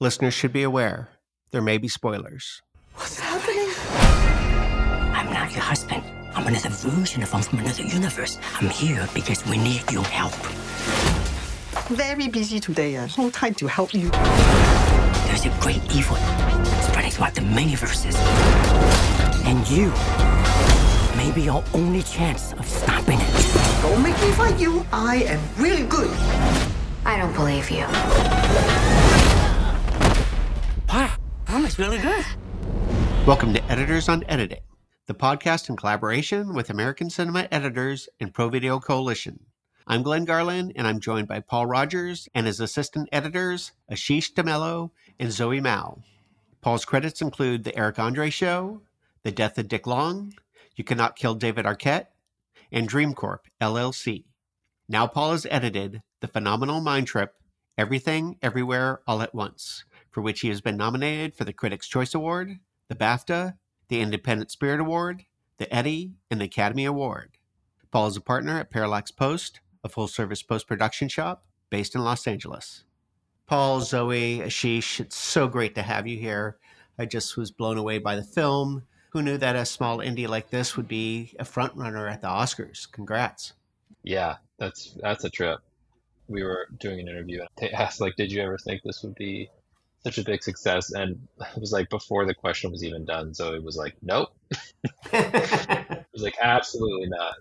Listeners should be aware there may be spoilers. What's happening? I'm not your husband. I'm another version of him from another universe. I'm here because we need your help. Very busy today. Uh, no time to help you. There's a great evil spreading throughout the many verses. And you may be our only chance of stopping it. Don't make me fight you. I am really good. I don't believe you. That really good. Welcome to Editors on Editing, the podcast in collaboration with American Cinema Editors and Pro Video Coalition. I'm Glenn Garland, and I'm joined by Paul Rogers and his assistant editors, Aashish D'Mello and Zoe Mao. Paul's credits include The Eric Andre Show, The Death of Dick Long, You Cannot Kill David Arquette, and DreamCorp, LLC. Now Paul has edited the phenomenal Mind Trip, Everything, Everywhere, All at Once, for which he has been nominated for the Critics' Choice Award, the BAFTA, the Independent Spirit Award, the Eddie, and the Academy Award. Paul is a partner at Parallax Post, a full service post production shop based in Los Angeles. Paul, Zoe, Aashish, it's so great to have you here. I just was blown away by the film. Who knew that a small indie like this would be a front runner at the Oscars? Congrats. Yeah, that's that's a trip. We were doing an interview and they asked like, "Did you ever think this would be such a big success?" And it was like before the question was even done, so it was like, "Nope." it was like, "Absolutely not."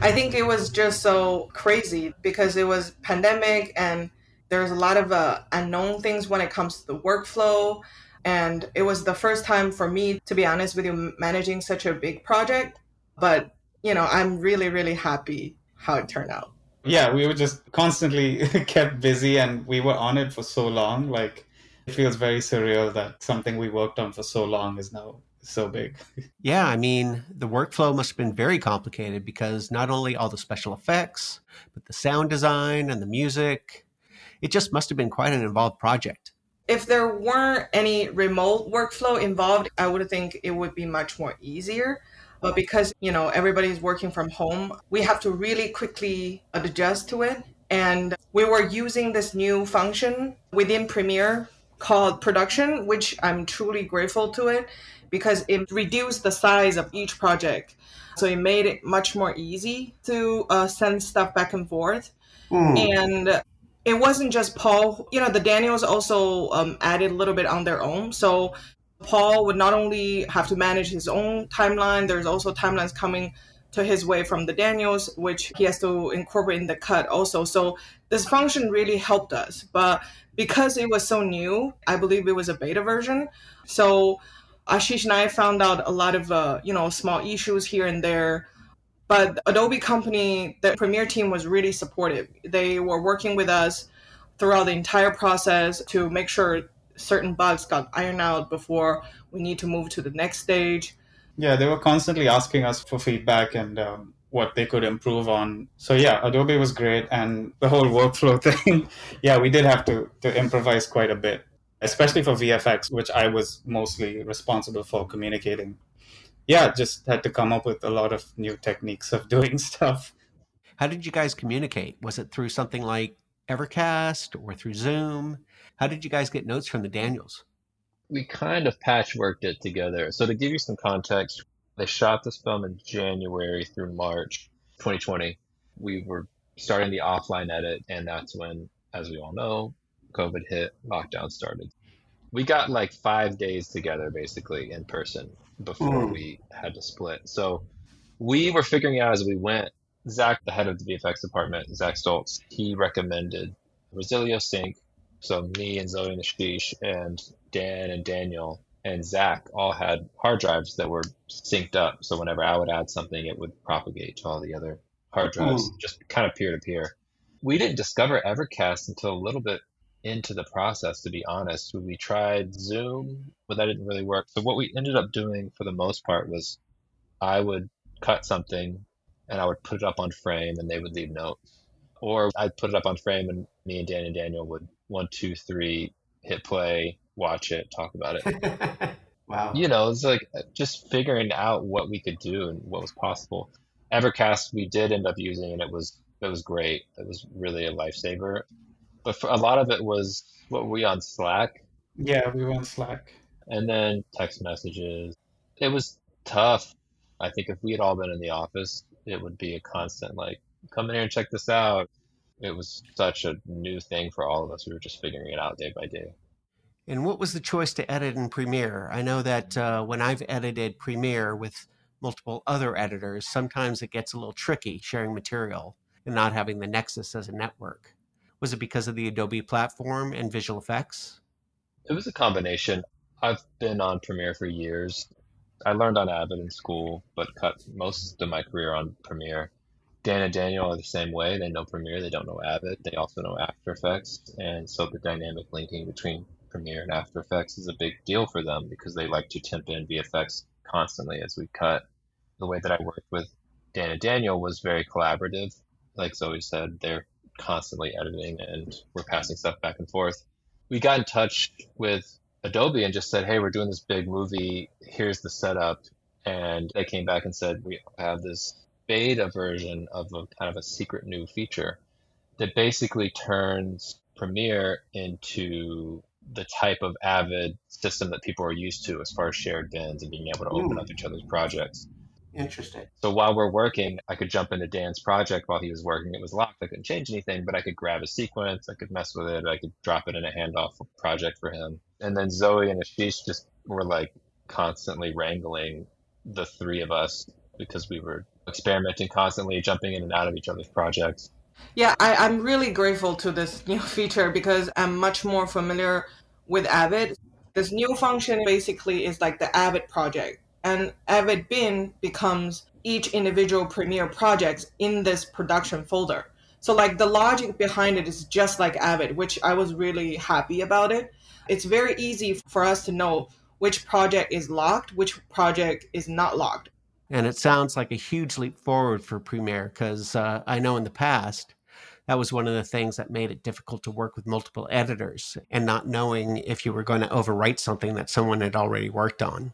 I think it was just so crazy because it was pandemic and there's a lot of uh, unknown things when it comes to the workflow and it was the first time for me to be honest with you managing such a big project but you know i'm really really happy how it turned out yeah we were just constantly kept busy and we were on it for so long like it feels very surreal that something we worked on for so long is now so big yeah i mean the workflow must have been very complicated because not only all the special effects but the sound design and the music it just must have been quite an involved project if there weren't any remote workflow involved, I would think it would be much more easier. But because, you know, everybody's working from home, we have to really quickly adjust to it. And we were using this new function within Premiere called production, which I'm truly grateful to it because it reduced the size of each project. So it made it much more easy to uh, send stuff back and forth. Mm. And it wasn't just Paul. You know, the Daniels also um, added a little bit on their own. So Paul would not only have to manage his own timeline, there's also timelines coming to his way from the Daniels, which he has to incorporate in the cut also. So this function really helped us. But because it was so new, I believe it was a beta version. So Aashish and I found out a lot of uh, you know small issues here and there but Adobe company, the Premiere team was really supportive. They were working with us throughout the entire process to make sure certain bugs got ironed out before we need to move to the next stage. Yeah, they were constantly asking us for feedback and um, what they could improve on. So yeah, Adobe was great, and the whole workflow thing. yeah, we did have to to improvise quite a bit, especially for VFX, which I was mostly responsible for communicating yeah, just had to come up with a lot of new techniques of doing stuff. How did you guys communicate? Was it through something like Evercast or through Zoom? How did you guys get notes from the Daniels? We kind of patchworked it together. So to give you some context, they shot this film in January through March 2020. We were starting the offline edit, and that's when, as we all know, COVID hit, lockdown started. We got like five days together basically in person before mm. we had to split. So we were figuring out as we went. Zak, the head of the VFX department, Zak Stoltz, he recommended Resilio Sync. So me and Zoe and Aashish and Dan and Daniel and Zak all had hard drives that were synced up. So whenever I would add something, it would propagate to all the other hard drives, mm. just kind of peer to peer. We didn't discover Evercast until a little bit into the process, to be honest. We tried Zoom, but that didn't really work. So what we ended up doing for the most part was I would cut something and I would put it up on frame and they would leave notes. Or I'd put it up on frame and me and Dan and Daniel would one, two, three, hit play, watch it, talk about it. wow. You know, it's like just figuring out what we could do and what was possible. Evercast we did end up using and it was it was great. It was really a lifesaver but for a lot of it was what we on Slack. Yeah, we were on Slack. And then text messages. It was tough. I think if we had all been in the office, it would be a constant like, come in here and check this out. It was such a new thing for all of us. We were just figuring it out day by day. And what was the choice to edit in Premiere? I know that uh, when I've edited Premiere with multiple other editors, sometimes it gets a little tricky sharing material and not having the Nexus as a network. Was it because of the Adobe platform and visual effects? It was a combination. I've been on Premiere for years. I learned on Avid in school, but cut most of my career on Premiere. Dan and Daniel are the same way. They know Premiere, they don't know Avid. They also know After Effects. And so the dynamic linking between Premiere and After Effects is a big deal for them because they like to temp in VFX constantly as we cut. The way that I worked with Dan and Daniel was very collaborative. Like Zoe said, they're constantly editing and we're passing stuff back and forth. We got in touch with Adobe and just said, hey, we're doing this big movie. Here's the setup. And they came back and said, we have this beta version of a kind of a secret new feature that basically turns Premiere into the type of Avid system that people are used to as far as shared bins and being able to open up each other's projects. Interesting. So while we're working, I could jump into Dan's project while he was working. It was locked. I couldn't change anything, but I could grab a sequence. I could mess with it. I could drop it in a handoff project for him. And then Zoe and Aashish just were like constantly wrangling the three of us because we were experimenting constantly, jumping in and out of each other's projects. Yeah, I, I'm really grateful to this new feature because I'm much more familiar with Avid. This new function basically is like the Avid project, and Avid bin becomes each individual Premiere projects in this production folder. So like the logic behind it is just like Avid, which I was really happy about it. It's very easy for us to know which project is locked, which project is not locked. And it sounds like a huge leap forward for Premiere because uh, I know in the past that was one of the things that made it difficult to work with multiple editors and not knowing if you were going to overwrite something that someone had already worked on.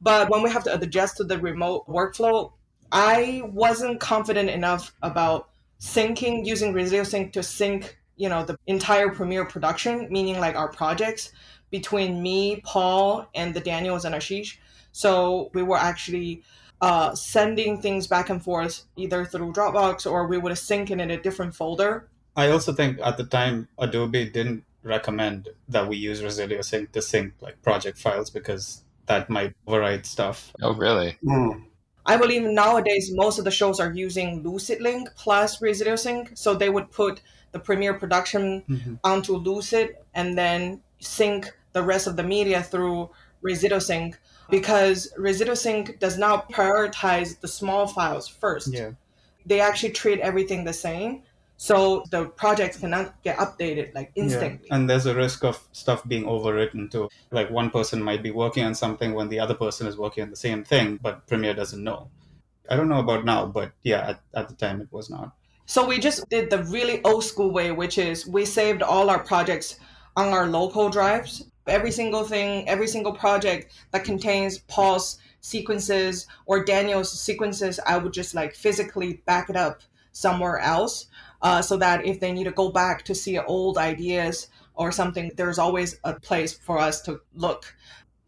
But when we have to adjust to the remote workflow, I wasn't confident enough about syncing using Resilio Sync to sync, you know, the entire Premiere production, meaning like our projects between me, Paul, and the Daniels and Aashish. So we were actually uh, sending things back and forth either through Dropbox or we would have sync it in a different folder. I also think at the time Adobe didn't recommend that we use Resilio Sync to sync like project files because that might override stuff. Oh, really? I believe nowadays most of the shows are using LucidLink plus Resilio Sync, so they would put the Premiere production Mhm. onto Lucid and then sync the rest of the media through Resilio Sync because Resilio Sync does not prioritize the small files first. Yeah. They actually treat everything the same, so the projects cannot get updated like instantly. Yeah. And there's a risk of stuff being overwritten too. Like one person might be working on something when the other person is working on the same thing, but Premiere doesn't know. I don't know about now, but yeah, at, at the time it was not. So we just did the really old school way, which is we saved all our projects on our local drives. Every single thing, every single project that contains Paul's sequences or Daniel's sequences, I would just like physically back it up somewhere else uh, so that if they need to go back to see old ideas or something, there's always a place for us to look.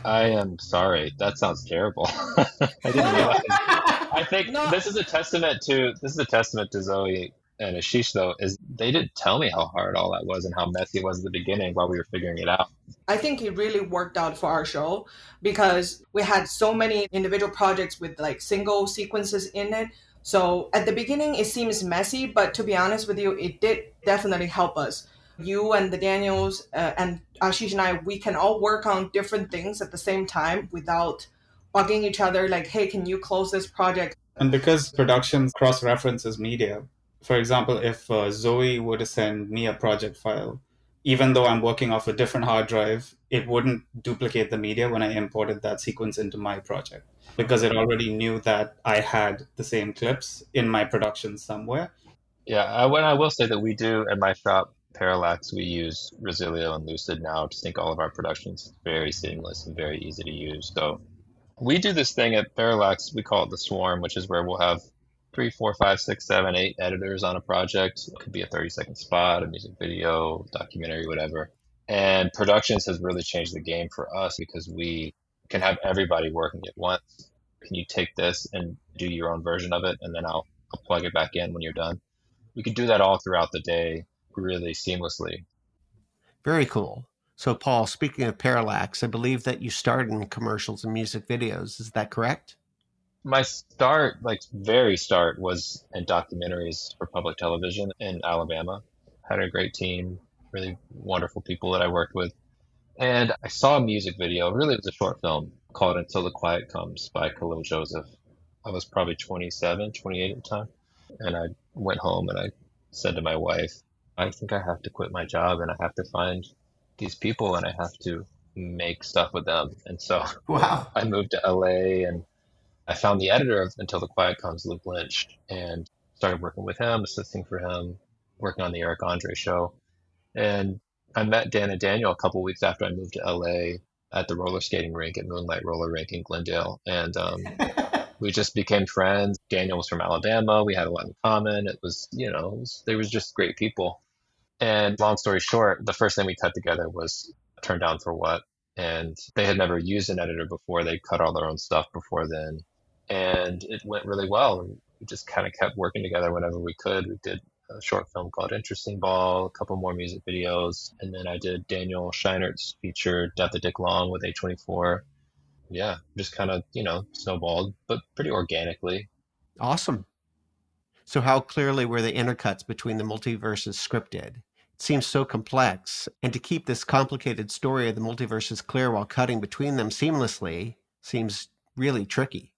I am sorry. That sounds terrible. I didn't realize. I think No. this is a testament to this is a testament to Zoe and Aashish though, is they didn't tell me how hard all that was and how messy it was at the beginning while we were figuring it out. I think it really worked out for our show because we had so many individual projects with like single sequences in it. So at the beginning, it seems messy, but to be honest with you, it did definitely help us. You and the Daniels uh, and Aashish and I, we can all work on different things at the same time without bugging each other. Like, hey, can you close this project? And because production cross references media, for example, if uh, Zoe were to send me a project file, even though I'm working off a different hard drive, it wouldn't duplicate the media when I imported that sequence into my project because it already knew that I had the same clips in my production somewhere. Yeah, I, when I will say that we do at my shop, Parallax, we use Resilio and Lucid now to sync all of our productions. It's very seamless and very easy to use. So we do this thing at Parallax. We call it the swarm, which is where we'll have three, four, five, six, seven, eight editors on a project. It could be a 30 second spot, a music video, documentary, whatever. And productions has really changed the game for us because we can have everybody working at once. Can you take this and do your own version of it, and then I'll, I'll plug it back in when you're done? We can do that all throughout the day really seamlessly. Very cool. So, Paul, speaking of parallax, I believe that you starred in commercials and music videos. Is that correct? My start, like very start, was in documentaries for public television in Alabama. Had a great team, really wonderful people that I worked with. And I saw a music video, really it was a short film called Until the Quiet Comes by Kahlil Joseph. I was probably 27, 28 at the time. And I went home and I said to my wife, I think I have to quit my job and I have to find these people and I have to make stuff with them. And so wow. I moved to LA and I found the editor of Until the Quiet Comes, Luke Lynch, and started working with him, assisting for him, working on the Eric Andre show. And I met Dan and Daniel a couple weeks after I moved to LA at the roller skating rink at Moonlight Roller Rink in Glendale. And um, we just became friends. Daniel was from Alabama. We had a lot in common. It was, you know, it was, they were just great people. And long story short, the first thing we cut together was Turn Down for What. And they had never used an editor before. They cut all their own stuff before then. And it went really well. And we just kind of kept working together whenever we could. We did a short film called Interesting Ball, a couple more music videos. And then I did Daniel Scheinert's feature, Death of Dick Long with A24. Yeah, just kind of, you know, snowballed, but pretty organically. Awesome. So, how clearly were the intercuts between the multiverses scripted? It seems so complex, and to keep this complicated story of the multiverses clear while cutting between them seamlessly seems really tricky.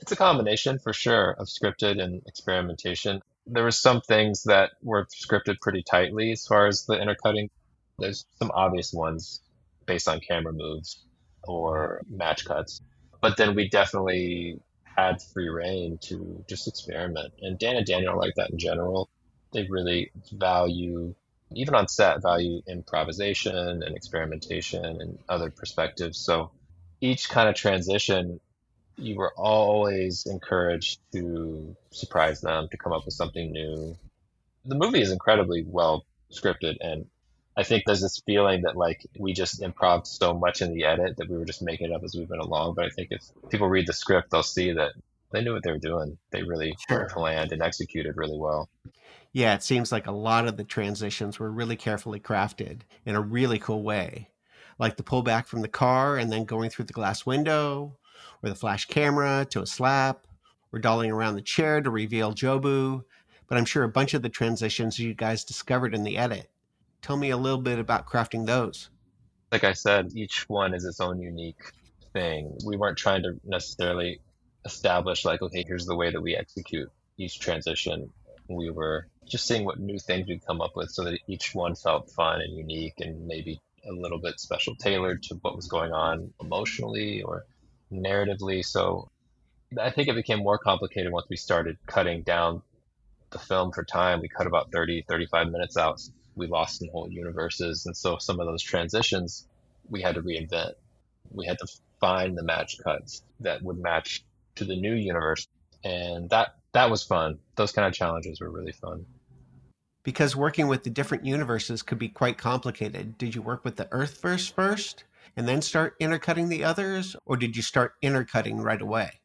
It's a combination for sure of scripted and experimentation. There were some things that were scripted pretty tightly as far as the intercutting. There's some obvious ones based on camera moves or match cuts. But then we definitely had free reign to just experiment. And Dan and Daniel are like that in general. They really value, even on set, value improvisation and experimentation and other perspectives. So each kind of transition, you were always encouraged to surprise them, to come up with something new. The movie is incredibly well scripted and I think there's this feeling that like we just improv so much in the edit that we were just making it up as we went along. But I think if people read the script, they'll see that they knew what they were doing. They really sure. planned and executed really well. Yeah, it seems like a lot of the transitions were really carefully crafted in a really cool way. Like the pullback from the car and then going through the glass window, or the flash camera to a slap, or dolling around the chair to reveal Jobu. But I'm sure a bunch of the transitions you guys discovered in the edit Tell me a little bit about crafting those. Like I said, each one is its own unique thing. We weren't trying to necessarily establish, like, okay, here's the way that we execute each transition. We were just seeing what new things we'd come up with so that each one felt fun and unique and maybe a little bit special tailored to what was going on emotionally or narratively. So I think it became more complicated once we started cutting down the film for time. We cut about 30, 35 minutes out we lost in whole universes. And so some of those transitions we had to reinvent. We had to find the match cuts that would match to the new universe. And that that was fun. Those kind of challenges were really fun. Because working with the different universes could be quite complicated. Did you work with the Earth Earthverse first and then start intercutting the others, or did you start intercutting right away?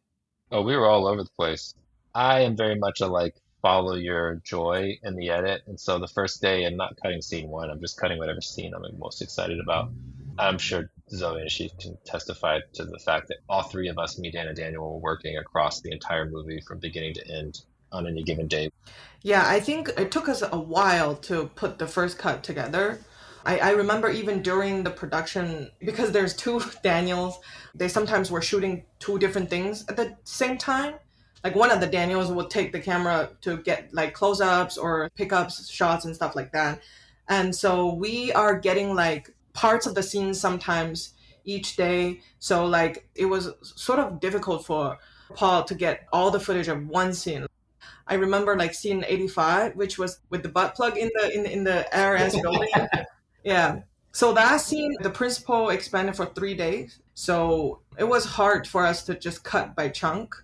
Oh, we were all over the place. I am very much a like follow your joy in the edit. And so the first day, I'm not cutting scene one. I'm just cutting whatever scene I'm most excited about. I'm sure Zoe and she can testify to the fact that all three of us, me, Dan, and Daniel, were working across the entire movie from beginning to end on any given day. Yeah, I think it took us a while to put the first cut together. I, I remember even during the production, because there's two Daniels, they sometimes were shooting two different things at the same time like one of the Daniels would take the camera to get like close ups or pickups shots and stuff like that. And so we are getting like parts of the scene sometimes each day. So like it was sort of difficult for Paul to get all the footage of one scene. I remember like scene 85, which was with the butt plug in the in the, in the RS building. yeah. So that scene, the principal expanded for three days. So it was hard for us to just cut by chunk.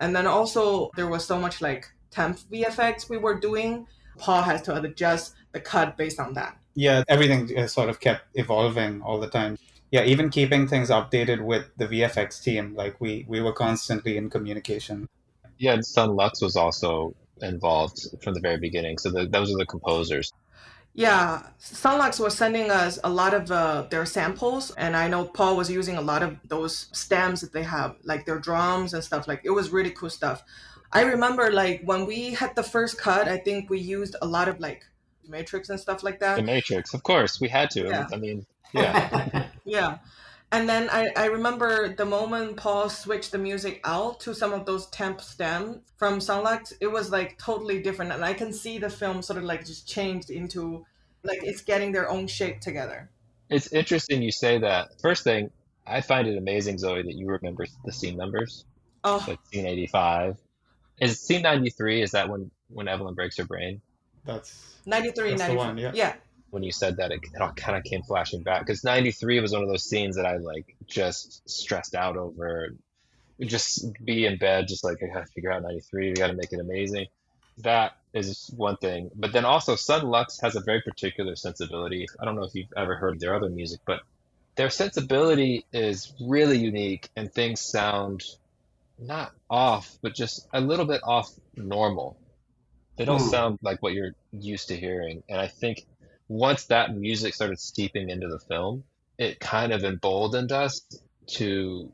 And then also there was so much like temp VFX we were doing. Paul has to adjust the cut based on that. Yeah, everything sort of kept evolving all the time. Yeah, even keeping things updated with the VFX team, like we we were constantly in communication. Yeah, and Son Lux was also involved from the very beginning. So the, those are the composers. Yeah, Son Lux was sending us a lot of uh, their samples, and I know Paul was using a lot of those stems that they have, like their drums and stuff. Like it was really cool stuff. I remember like when we had the first cut, I think we used a lot of like Matrix and stuff like that. The Matrix, of course, we had to. Yeah. I mean, yeah. Yeah. And then I, I remember the moment Paul switched the music out to some of those temp stems from Son Lux, it was like totally different. And I can see the film sort of like just changed into like it's getting their own shape together. It's interesting you say that. First thing, I find it amazing, Zoe, that you remember the scene numbers. Oh, Like scene 85. Is scene 93, is that when, when Evelyn breaks her brain? That's 93, That's the 94. one, yeah. yeah. When you said that, it, it all kind of came flashing back because '93 was one of those scenes that I like just stressed out over. Just be in bed, just like I gotta figure out '93. We gotta make it amazing. That is one thing, but then also Son Lux has a very particular sensibility. I don't know if you've ever heard their other music, but their sensibility is really unique, and things sound not off, but just a little bit off normal. They don't Hmm. sound like what you're used to hearing, and I think once that music started seeping into the film, it kind of emboldened us to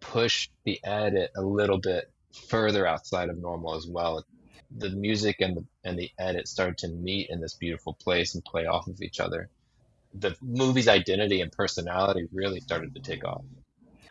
push the edit a little bit further outside of normal as well. The music and the and the edit started to meet in this beautiful place and play off of each other. The movie's identity and personality really started to take off.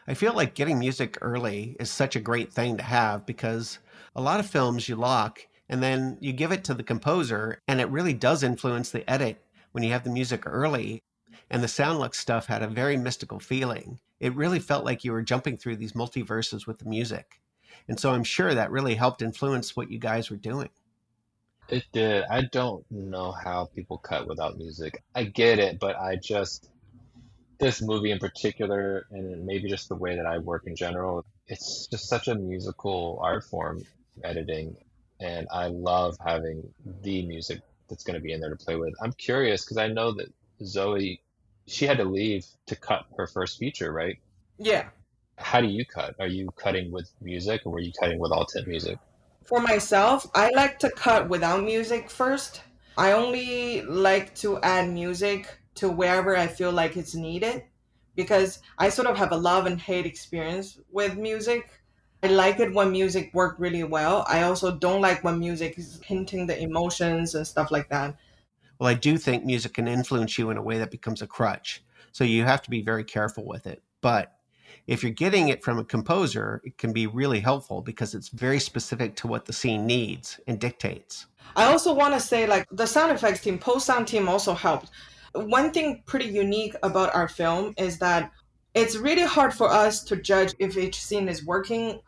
I feel like getting music early is such a great thing to have because a lot of films you lock and then you give it to the composer, and it really does influence the edit when you have the music early. And the sound Son Lux stuff had a very mystical feeling. It really felt like you were jumping through these multiverses with the music. And so I'm sure that really helped influence what you guys were doing. It did. I don't know how people cut without music. I get it, but I just this movie in particular, and maybe just the way that I work in general, it's just such a musical art form, editing, and I love having the music that's going to be in there to play with. I'm curious because I know that Zoe, she had to leave to cut her first feature, right? Yeah. How do you cut? Are you cutting with music, or were you cutting with all tip music? For myself, I like to cut without music first. I only like to add music to wherever I feel like it's needed because I sort of have a love and hate experience with music. I like it when music work really well. I also don't like when music is hinting the emotions and stuff like that. Well, I do think music can influence you in a way that becomes a crutch. So you have to be very careful with it. But if you're getting it from a composer, it can be really helpful because it's very specific to what the scene needs and dictates. I also want to say, like, the sound effects team, post sound team also helped. One thing pretty unique about our film is that it's really hard for us to judge if each scene is working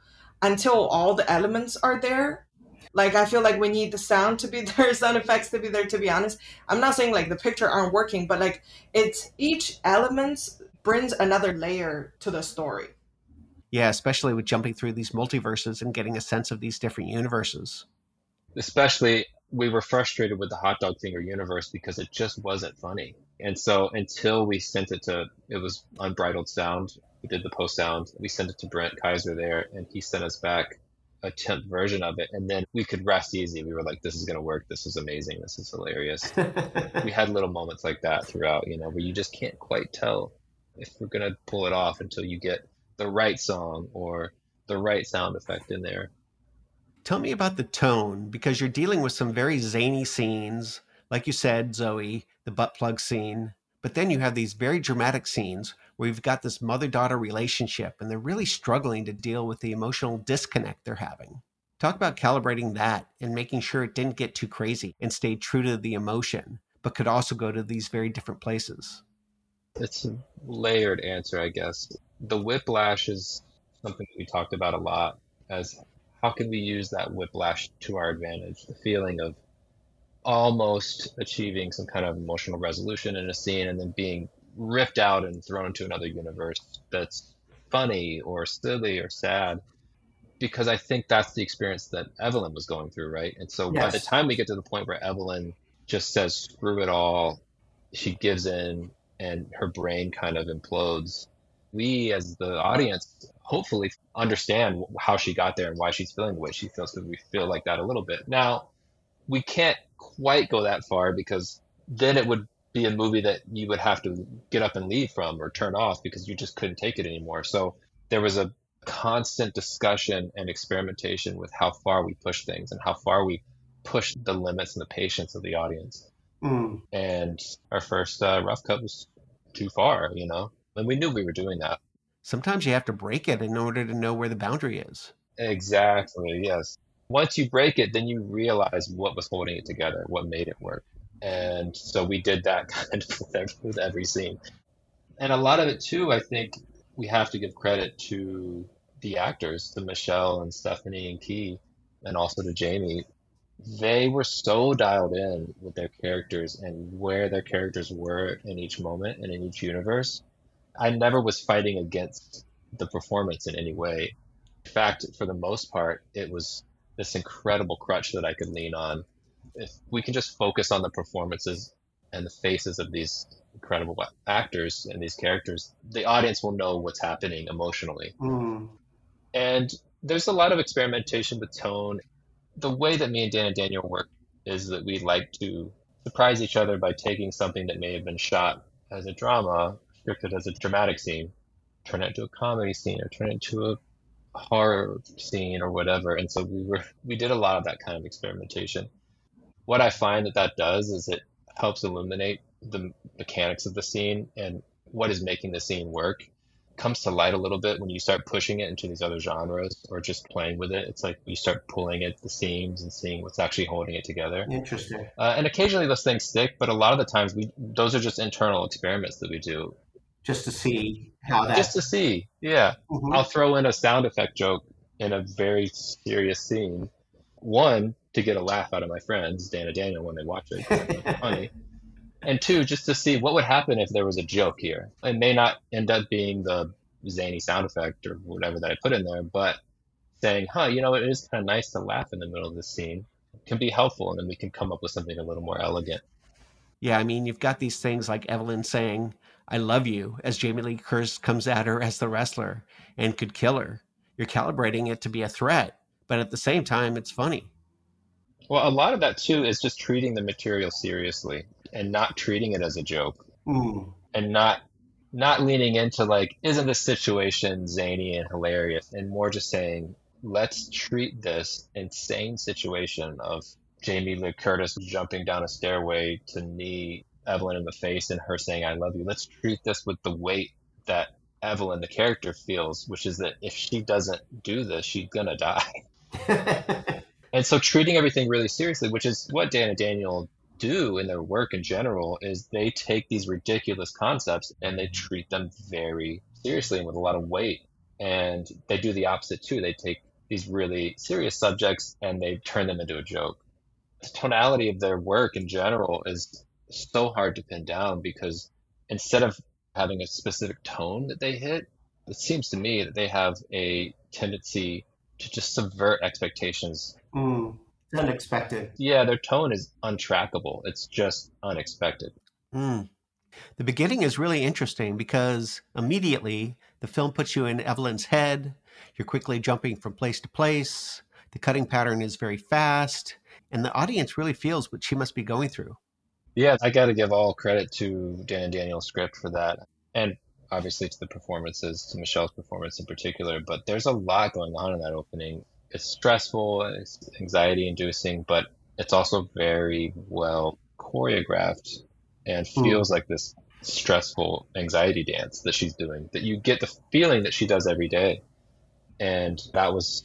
until all the elements are there. Like, I feel like we need the sound to be there, sound effects to be there, to be honest. I'm not saying like the picture aren't working, but like, it's each element brings another layer to the story. Yeah, especially with jumping through these multiverses and getting a sense of these different universes. especially we were frustrated with the hot dog finger universe because it just wasn't funny and so until we sent it to it was unbridled sound we did the post sound we sent it to brent kiser there and he sent us back a temp version of it. And then we could rest easy. We were like this is going to work. This is amazing. This is hilarious. We had little moments like that throughout you know where you just can't quite tell if we're going to pull it off until you get the right song or the right sound effect in there. Tell me about the tone because you're dealing with some very zany scenes. Like you said, Zoe, the butt plug scene. But then you have these very dramatic scenes where you've got this mother daughter relationship and they're really struggling to deal with the emotional disconnect they're having. Talk about calibrating that and making sure it didn't get too crazy and stayed true to the emotion, but could also go to these very different places. It's a layered answer, I guess. The whiplash is something we talked about a lot as how can we use that whiplash to our advantage? The feeling of almost achieving some kind of emotional resolution in a scene and then being ripped out and thrown into another universe that's funny or silly or sad. Because I think that's the experience that Evelyn was going through, right? And so by the time we get to the point where Evelyn just says, screw it all, she gives in and her brain kind of implodes. We, as the audience, hopefully understand how she got there and why she's feeling the way she feels because we feel like that a little bit. Now, we can't quite go that far because then it would be a movie that you would have to get up and leave from or turn off because you just couldn't take it anymore. So there was a constant discussion and experimentation with how far we push things and how far we push the limits and the patience of the audience. Mm. And our first uh, rough cut was too far, you know, and we knew we were doing that. Sometimes you have to break it in order to know where the boundary is. Exactly, yes. Once you break it, then you realize what was holding it together, what made it work. And so we did that kind of with every, with every scene. And a lot of it, too, I think we have to give credit to the actors, to Michelle and Stephanie and Ke, and also to Jamie. They were so dialed in with their characters and where their characters were in each moment and in each universe. I never was fighting against the performance in any way. In fact, for the most part, it was this incredible crutch that I could lean on. If we can just focus on the performances and the faces of these incredible actors and these characters, the audience will know what's happening emotionally. Mm. And there's a lot of experimentation with tone. The way that me and Dan and Daniel work is that we like to surprise each other by taking something that may have been shot as a drama, scripted as a dramatic scene, turn it into a comedy scene or turn it into a horror scene or whatever. And so we were we did a lot of that kind of experimentation. What I find that that does is it helps illuminate the mechanics of the scene and what is making the scene work comes to light a little bit when you start pushing it into these other genres or just playing with it. It's like you start pulling at the seams and seeing what's actually holding it together. Interesting. Uh, and occasionally those things stick, but a lot of the times we those are just internal experiments that we do Just to see how that. just to see. Yeah, Mhm. I'll throw in a sound effect joke in a very serious scene. One to get a laugh out of my friends, Dan and Daniel, when they watch it. it's funny. And two, just to see what would happen if there was a joke here. It may not end up being the zany sound effect or whatever that I put in there, but saying, huh, you know, it is kind of nice to laugh in the middle of this scene can be helpful. And then we can come up with something a little more elegant. Yeah, I mean, you've got these things like Evelyn saying, I love you, as Jamie Lee Curtis comes at her as the wrestler and could kill her. You're calibrating it to be a threat, but at the same time, it's funny. Well, a lot of that too is just treating the material seriously and not treating it as a joke. Mm. and not not leaning into like isn't this situation zany and hilarious and more just saying let's treat this insane situation of jamie lee curtis jumping down a stairway to knee evelyn in the face and her saying i love you let's treat this with the weight that evelyn the character feels which is that if she doesn't do this she's gonna die and so treating everything really seriously which is what dan and daniel do in their work in general is they take these ridiculous concepts and they treat them very seriously and with a lot of weight. And they do the opposite too. They take these really serious subjects and they turn them into a joke. The tonality of their work in general is so hard to pin down because instead of having a specific tone that they hit it seems to me that they have a tendency to just subvert expectations Mm. Unexpected. yeah, their tone is untrackable. It's just unexpected. Mm. The beginning is really interesting because immediately the film puts you in Evelyn's head. You're quickly jumping from place to place. The cutting pattern is very fast, and the audience really feels what she must be going through. Yeah, I got to give all credit to Dan Daniel's script for that, and obviously to the performances, to Michelle's performance in particular. But there's a lot going on in that opening. It's stressful, it's anxiety inducing, but it's also very well choreographed and Hmm. feels like this stressful anxiety dance that she's doing that you get the feeling that she does every day. And that was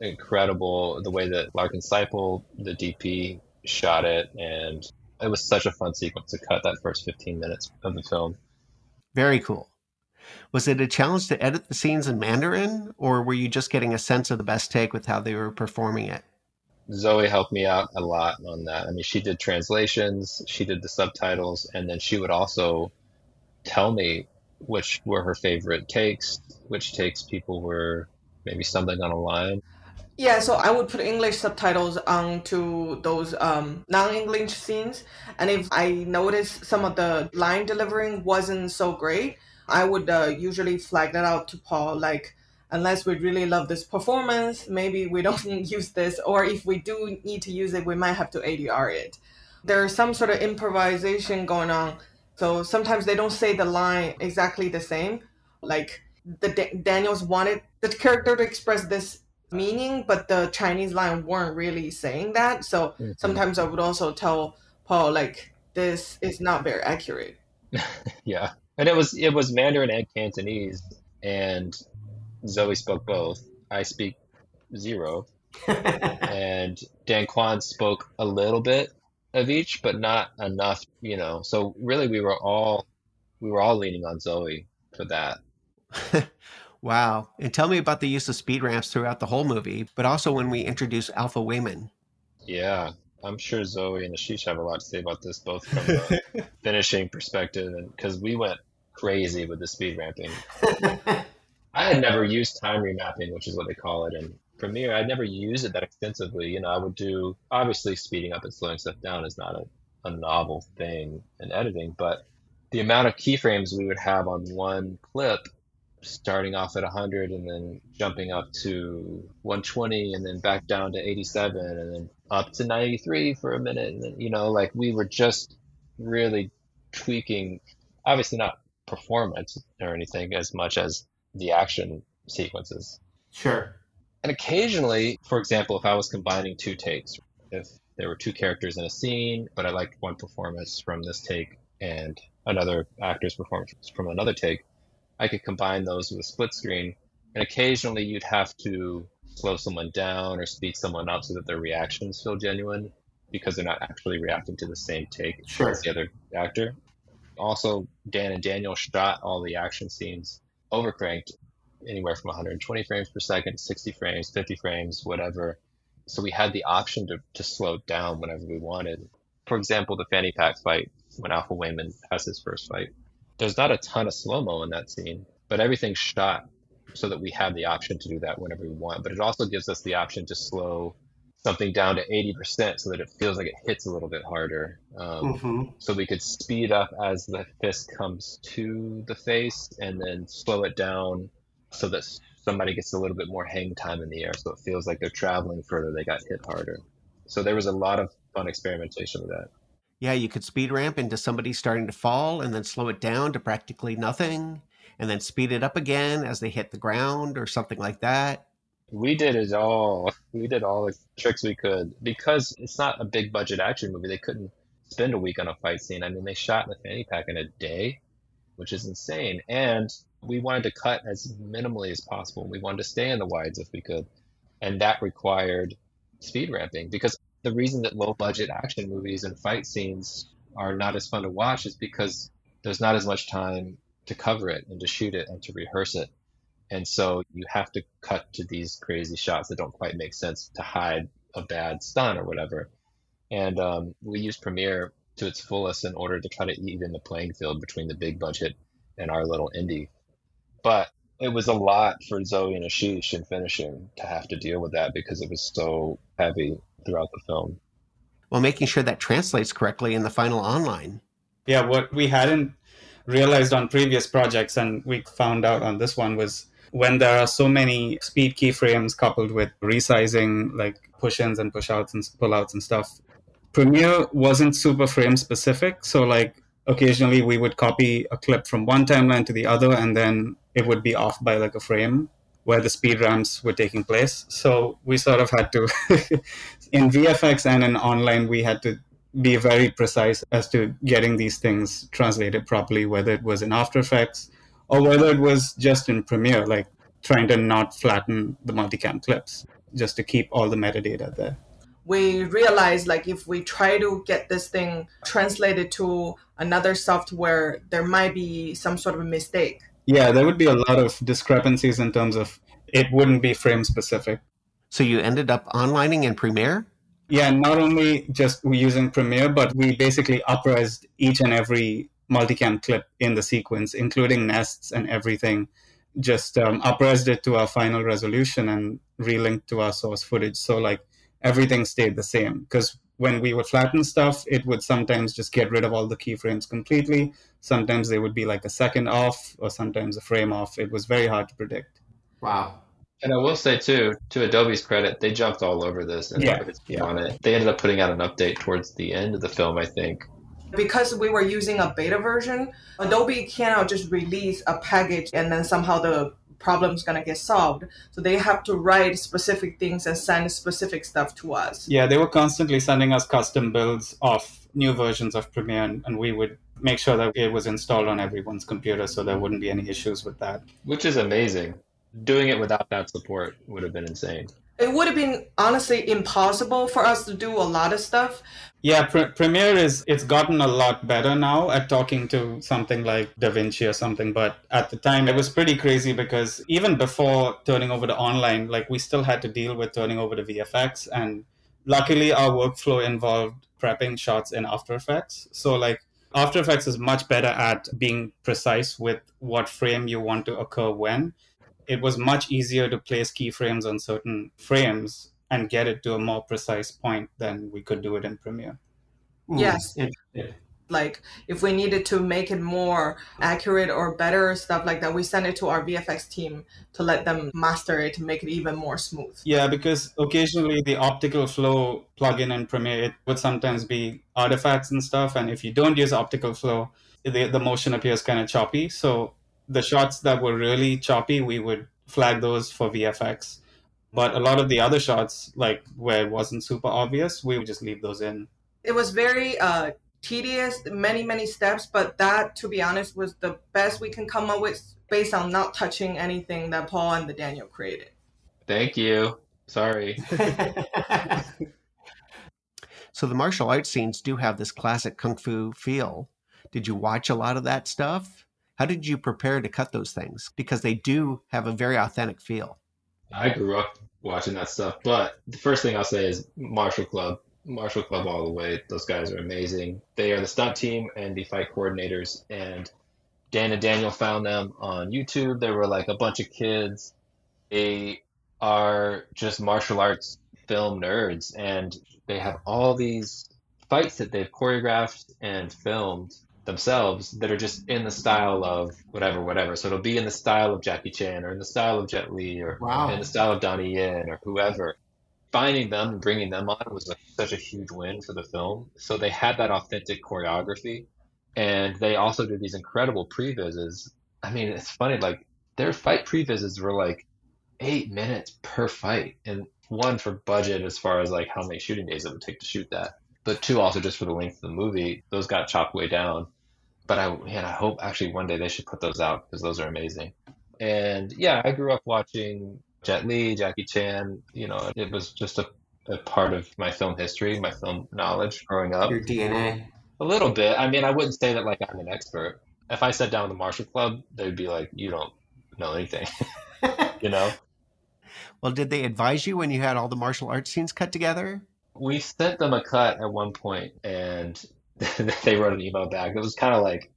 incredible the way that Larkin Seipel, the DP, shot it. And it was such a fun sequence to cut that first 15 minutes of the film. Very cool. Was it a challenge to edit the scenes in Mandarin, or were you just getting a sense of the best take with how they were performing it? Zoe helped me out a lot on that. I mean, she did translations, she did the subtitles, and then she would also tell me which were her favorite takes, which takes people were maybe stumbling on a line. Yeah, so I would put English subtitles onto those um, non-English scenes, and if I noticed some of the line delivering wasn't so great, I would uh, usually flag that out to Paul, like unless we really love this performance, maybe we don't use this, or if we do need to use it, we might have to ADR it. There's some sort of improvisation going on, so sometimes they don't say the line exactly the same, like the da- Daniels wanted the character to express this meaning, but the Chinese line weren't really saying that. So Mhm. sometimes I would also tell Paul like this is not very accurate. Yeah, and it was it was Mandarin and Cantonese, and Zoe spoke both. I speak zero, and Dan Kwan spoke a little bit of each, but not enough, you know. So really, we were all we were all leaning on Zoe for that. wow. And tell me about the use of speed ramps throughout the whole movie, but also when we introduce Alpha Waymond. Yeah, I'm sure Zoe and Aashish have a lot to say about this, both from the finishing perspective and because we went crazy with the speed ramping. I had never used time remapping, which is what they call it in Premiere. I'd never used it that extensively. You know, I would do obviously speeding up and slowing stuff down is not a, a novel thing in editing, but the amount of keyframes we would have on one clip starting off at 100 and then jumping up to 120 and then back down to 87 and then up to 93 for a minute and then you know like we were just really tweaking obviously not performance or anything as much as the action sequences Sure. and occasionally for example if i was combining two takes if there were two characters in a scene but i liked one performance from this take and another actor's performance from another take I could combine those with a split screen. And occasionally you'd have to slow someone down or speed someone up so that their reactions feel genuine because they're not actually reacting to the same take Sure. as the other actor. Also, Dan and Daniel shot all the action scenes overcranked anywhere from 120 frames per second, 60 frames, 50 frames, whatever. So we had the option to, to slow it down whenever we wanted. For example, the fanny pack fight when Alpha Waymond has his first fight there's not a ton of slow mo in that scene, but everything's shot so that we have the option to do that whenever we want. But it also gives us the option to slow something down to 80% so that it feels like it hits a little bit harder. Um, hmm So we could speed up as the fist comes to the face and then slow it down so that somebody gets a little bit more hang time in the air. So it feels like they're traveling further, they got hit harder. So there was a lot of fun experimentation with that. Yeah, you could speed ramp into somebody starting to fall and then slow it down to practically nothing and then speed it up again as they hit the ground or something like that. We did it all. We did all the tricks we could because it's not a big budget action movie. They couldn't spend a week on a fight scene. I mean, they shot the fanny pack in a day, which is insane. And we wanted to cut as minimally as possible. We wanted to stay in the wides if we could. And that required speed ramping because the reason that low budget action movies and fight scenes are not as fun to watch is because there's not as much time to cover it and to shoot it and to rehearse it. And so you have to cut to these crazy shots that don't quite make sense to hide a bad stunt or whatever. And um, we use Premiere to its fullest in order to try to even the playing field between the big budget and our little indie. But it was a lot for Zoe and Aashish in finishing to have to deal with that because it was so heavy throughout the film. Well, making sure that translates correctly in the final online. yeah, what we hadn't realized on previous projects and we found out on this one was when there are so many speed keyframes coupled with resizing like push-ins and push-outs and pull-outs and stuff premiere wasn't super frame specific. So like occasionally we would copy a clip from one timeline to the other and then it would be off by like a frame where the speed ramps were taking place. So we sort of had to in vfx and in online we had to be very precise as to getting these things translated properly, whether it was in After Effects or whether it was just in Premiere, like trying to not flatten the multicam clips, just to keep all the metadata there. We realized like if we try to get this thing translated to another software, there might be some sort of a mistake. Yeah, there would be a lot of discrepancies in terms of it wouldn't be frame specific. So you ended up onlining in Premiere? Yeah, not only just using Premiere, but we basically uprised each and every multicam clip in the sequence, including nests and everything. Just um, uprised it to our final resolution and relinked to our source footage. So like everything stayed the same because when we would flatten stuff, it would sometimes just get rid of all the keyframes completely. Sometimes they would be like a second off or sometimes a frame off. It was very hard to predict. Wow. And I will say too, to Adobe's credit, they jumped all over this and yeah. on it. They ended up putting out an update towards the end of the film, I think. Because we were using a beta version, Adobe cannot just release a package and then somehow the problem's gonna get solved. So they have to write specific things and send specific stuff to us. Yeah, they were constantly sending us custom builds of new versions of Premiere, and, and we would make sure that it was installed on everyone's computer so there wouldn't be any issues with that. Which is amazing. Doing it without that support would have been insane. It would have been honestly impossible for us to do a lot of stuff. Yeah, Pre- Premiere is it's gotten a lot better now at talking to something like DaVinci or something, but at the time it was pretty crazy because even before turning over to online, like we still had to deal with turning over to VFX and luckily our workflow involved prepping shots in After Effects. So like After Effects is much better at being precise with what frame you want to occur when. It was much easier to place keyframes on certain frames and get it to a more precise point than we could do it in Premiere. Hmm. Yes. And- Like if we needed to make it more accurate or better stuff like that, we send it to our VFX team to let them master it to make it even more smooth. Yeah, because occasionally the optical flow plugin in Premiere it would sometimes be artifacts and stuff, and if you don't use optical flow, the the motion appears kind of choppy. So the shots that were really choppy, we would flag those for VFX. But a lot of the other shots, like where it wasn't super obvious, we would just leave those in. It was very uh, tedious, many, many steps, but that, to be honest, was the best we can come up with based on not touching anything that Paul and the Daniel created. Thank you. Sorry. so the martial arts scenes do have this classic kung fu feel. Did you watch a lot of that stuff? How did you prepare to cut those things? Because they do have a very authentic feel. I grew up watching that stuff, but the first thing I'll say is Martial Club. Martial Club all the way. Those guys are amazing. They are the stunt team and the fight coordinators. And Dan and Daniel found them on YouTube. They were like a bunch of kids. They are just martial arts film nerds, and they have all these fights that they've choreographed and filmed themselves that are just in the style of whatever, whatever. So it'll be in the style of Jackie Chan or in the style of Jet Li or Wow. in the style of Donnie Yen or whoever. Finding them and bringing them on was like such a huge win for the film. So they had that authentic choreography, and they also did these incredible previses. I mean, it's funny, like their fight previses were like eight minutes per fight, and one for budget as far as like how many shooting days it would take to shoot that, but two also just for the length of the movie. Those got chopped way down. But I man, I hope actually one day they should put those out because those are amazing. And yeah, I grew up watching Jet Li, Jackie Chan. You know, it was just a, a part of my film history, my film knowledge growing up. Your DNA. A little bit. I mean, I wouldn't say that like I'm an expert. If I sat down with the Martial Club, they'd be like, "You don't know anything," you know. Well, did they advise you when you had all the martial arts scenes cut together? We sent them a cut at one point, and they wrote an email back. It was kind of like,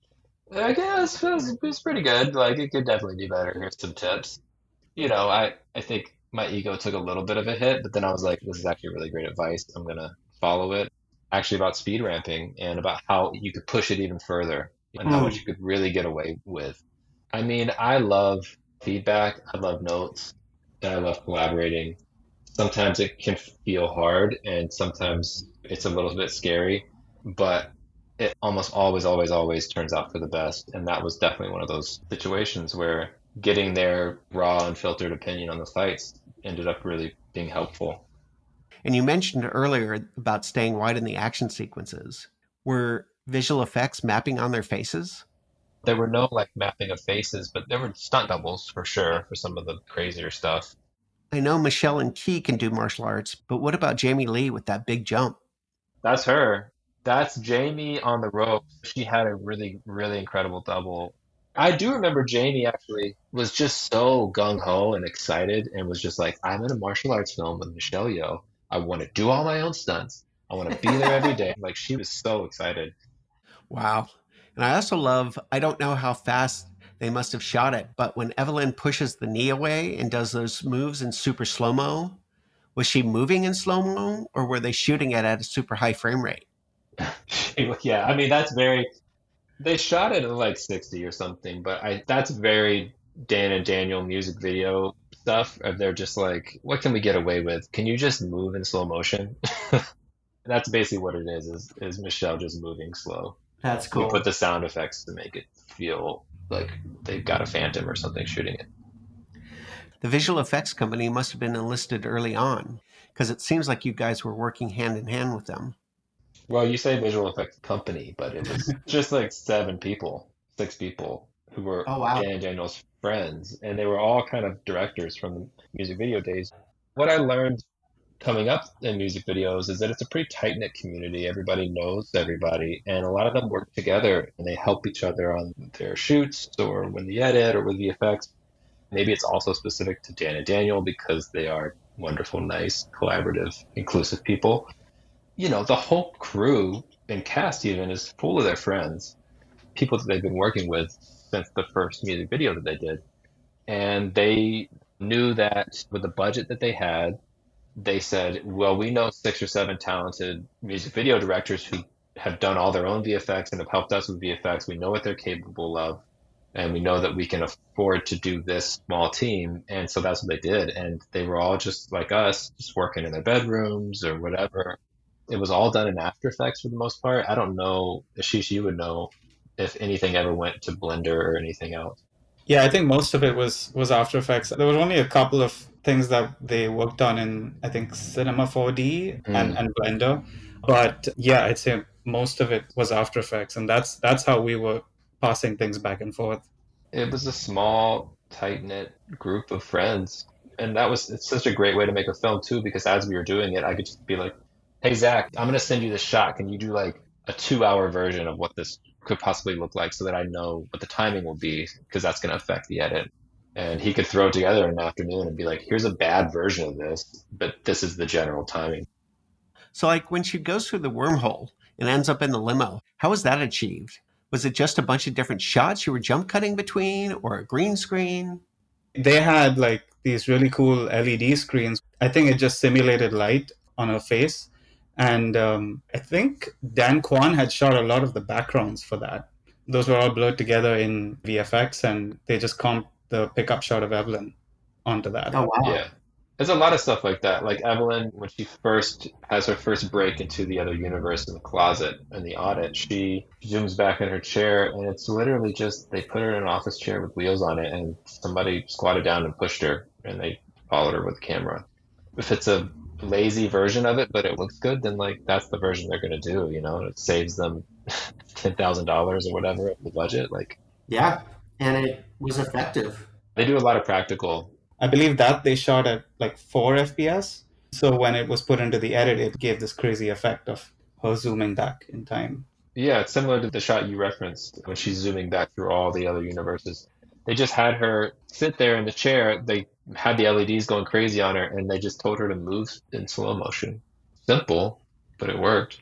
I guess it was, it was pretty good. Like it could definitely be better. Here's some tips. You know, I I think my ego took a little bit of a hit, but then I was like, this is actually really great advice. I'm gonna follow it. Actually, about speed ramping and about how you could push it even further and how Mm. much you could really get away with. I mean, I love feedback. I love notes. And I love collaborating. Sometimes it can feel hard and sometimes it's a little bit scary, but it almost always, always, always turns out for the best. And that was definitely one of those situations where getting their raw, unfiltered opinion on the fights ended up really being helpful. And you mentioned earlier about staying wide in the action sequences. Were visual effects mapping on their faces? There were no like mapping of faces, but there were stunt doubles for sure for some of the crazier stuff. I know Michelle and Ke can do martial arts, but what about Jamie Lee with that big jump? That's her. That's Jamie on the rope. She had a really, really incredible double. I do remember Jamie actually was just so gung ho and excited and was just like, I'm in a martial arts film with Michelle Yeoh. I want to do all my own stunts. I want to be there every day. Like she was so excited. Wow. And I also love, I don't know how fast they must have shot it. But when Evelyn pushes the knee away and does those moves in super slow mo, was she moving in slow mo or were they shooting it at a super high frame rate? yeah, I mean that's very. They shot it at like sixty or something, but I that's very Dan and Daniel music video stuff. They're just like, what can we get away with? Can you just move in slow motion? that's basically what it is. Is is Michelle just moving slow? That's cool. We put the sound effects to make it feel like they've got a phantom or something shooting it. The visual effects company must have been enlisted early on because it seems like you guys were working hand in hand with them. Well, you say visual effects company, but it was just like seven people, six people who were Oh, wow. Dan and Daniel's friends, and they were all kind of directors from the music video days. What I learned coming up in music videos is that it's a pretty tight knit community. Everybody knows everybody, and a lot of them work together and they help each other on their shoots or when the edit or with the effects. Maybe it's also specific to Dan and Daniel because they are wonderful, nice, collaborative, inclusive people you know, the whole crew and cast even is full of their friends, people that they've been working with since the first music video that they did. And they knew that with the budget that they had, they said, well, we know six or seven talented music video directors who have done all their own VFX and have helped us with VFX. We know what they're capable of. And we know that we can afford to do this small team. And so that's what they did. And they were all just like us, just working in their bedrooms or whatever it was all done in After Effects for the most part. I don't know, Aashish, you would know if anything ever went to Blender or anything else. Yeah, I think most of it was was After Effects. There was only a couple of things that they worked on in I think Cinema 4D and, Mm. and Blender. But yeah, I'd say most of it was After Effects, and that's that's how we were passing things back and forth. It was a small, tight knit group of friends. And that was it's such a great way to make a film too, because as we were doing it, I could just be like, Hey Zak, I'm gonna send you this shot. Can you do like a two hour version of what this could possibly look like so that I know what the timing will be, because that's gonna affect the edit. And he could throw it together in an afternoon and be like, here's a bad version of this, but this is the general timing. So, like when she goes through the wormhole and ends up in the limo, how was that achieved? Was it just a bunch of different shots you were jump cutting between or a green screen? They had like these really cool LED screens. I think it just simulated light on her face. And um, I think Dan Kwan had shot a lot of the backgrounds for that. Those were all blurred together in VFX, and they just comped the pickup shot of Evelyn onto that. Oh, wow. Yeah. There's a lot of stuff like that. Like Evelyn, when she first has her first break into the other universe in the closet in the audit, she zooms back in her chair and it's literally just they put her in an office chair with wheels on it and somebody squatted down and pushed her and they followed her with the camera. If it's a lazy version of it, but it looks good, then like that's the version they're gonna do, you know, it saves them ten thousand dollars or whatever of the budget. Like Yeah. And it was effective. they do a lot of practical I believe that they shot at like 4 FPS. So when it was put into the edit, it gave this crazy effect of her zooming back in time. Yeah, it's similar to the shot you referenced when she's zooming back through all the other universes. They just had her sit there in the chair. They had the LEDs going crazy on her, and they just told her to move in slow motion. Simple, but it worked.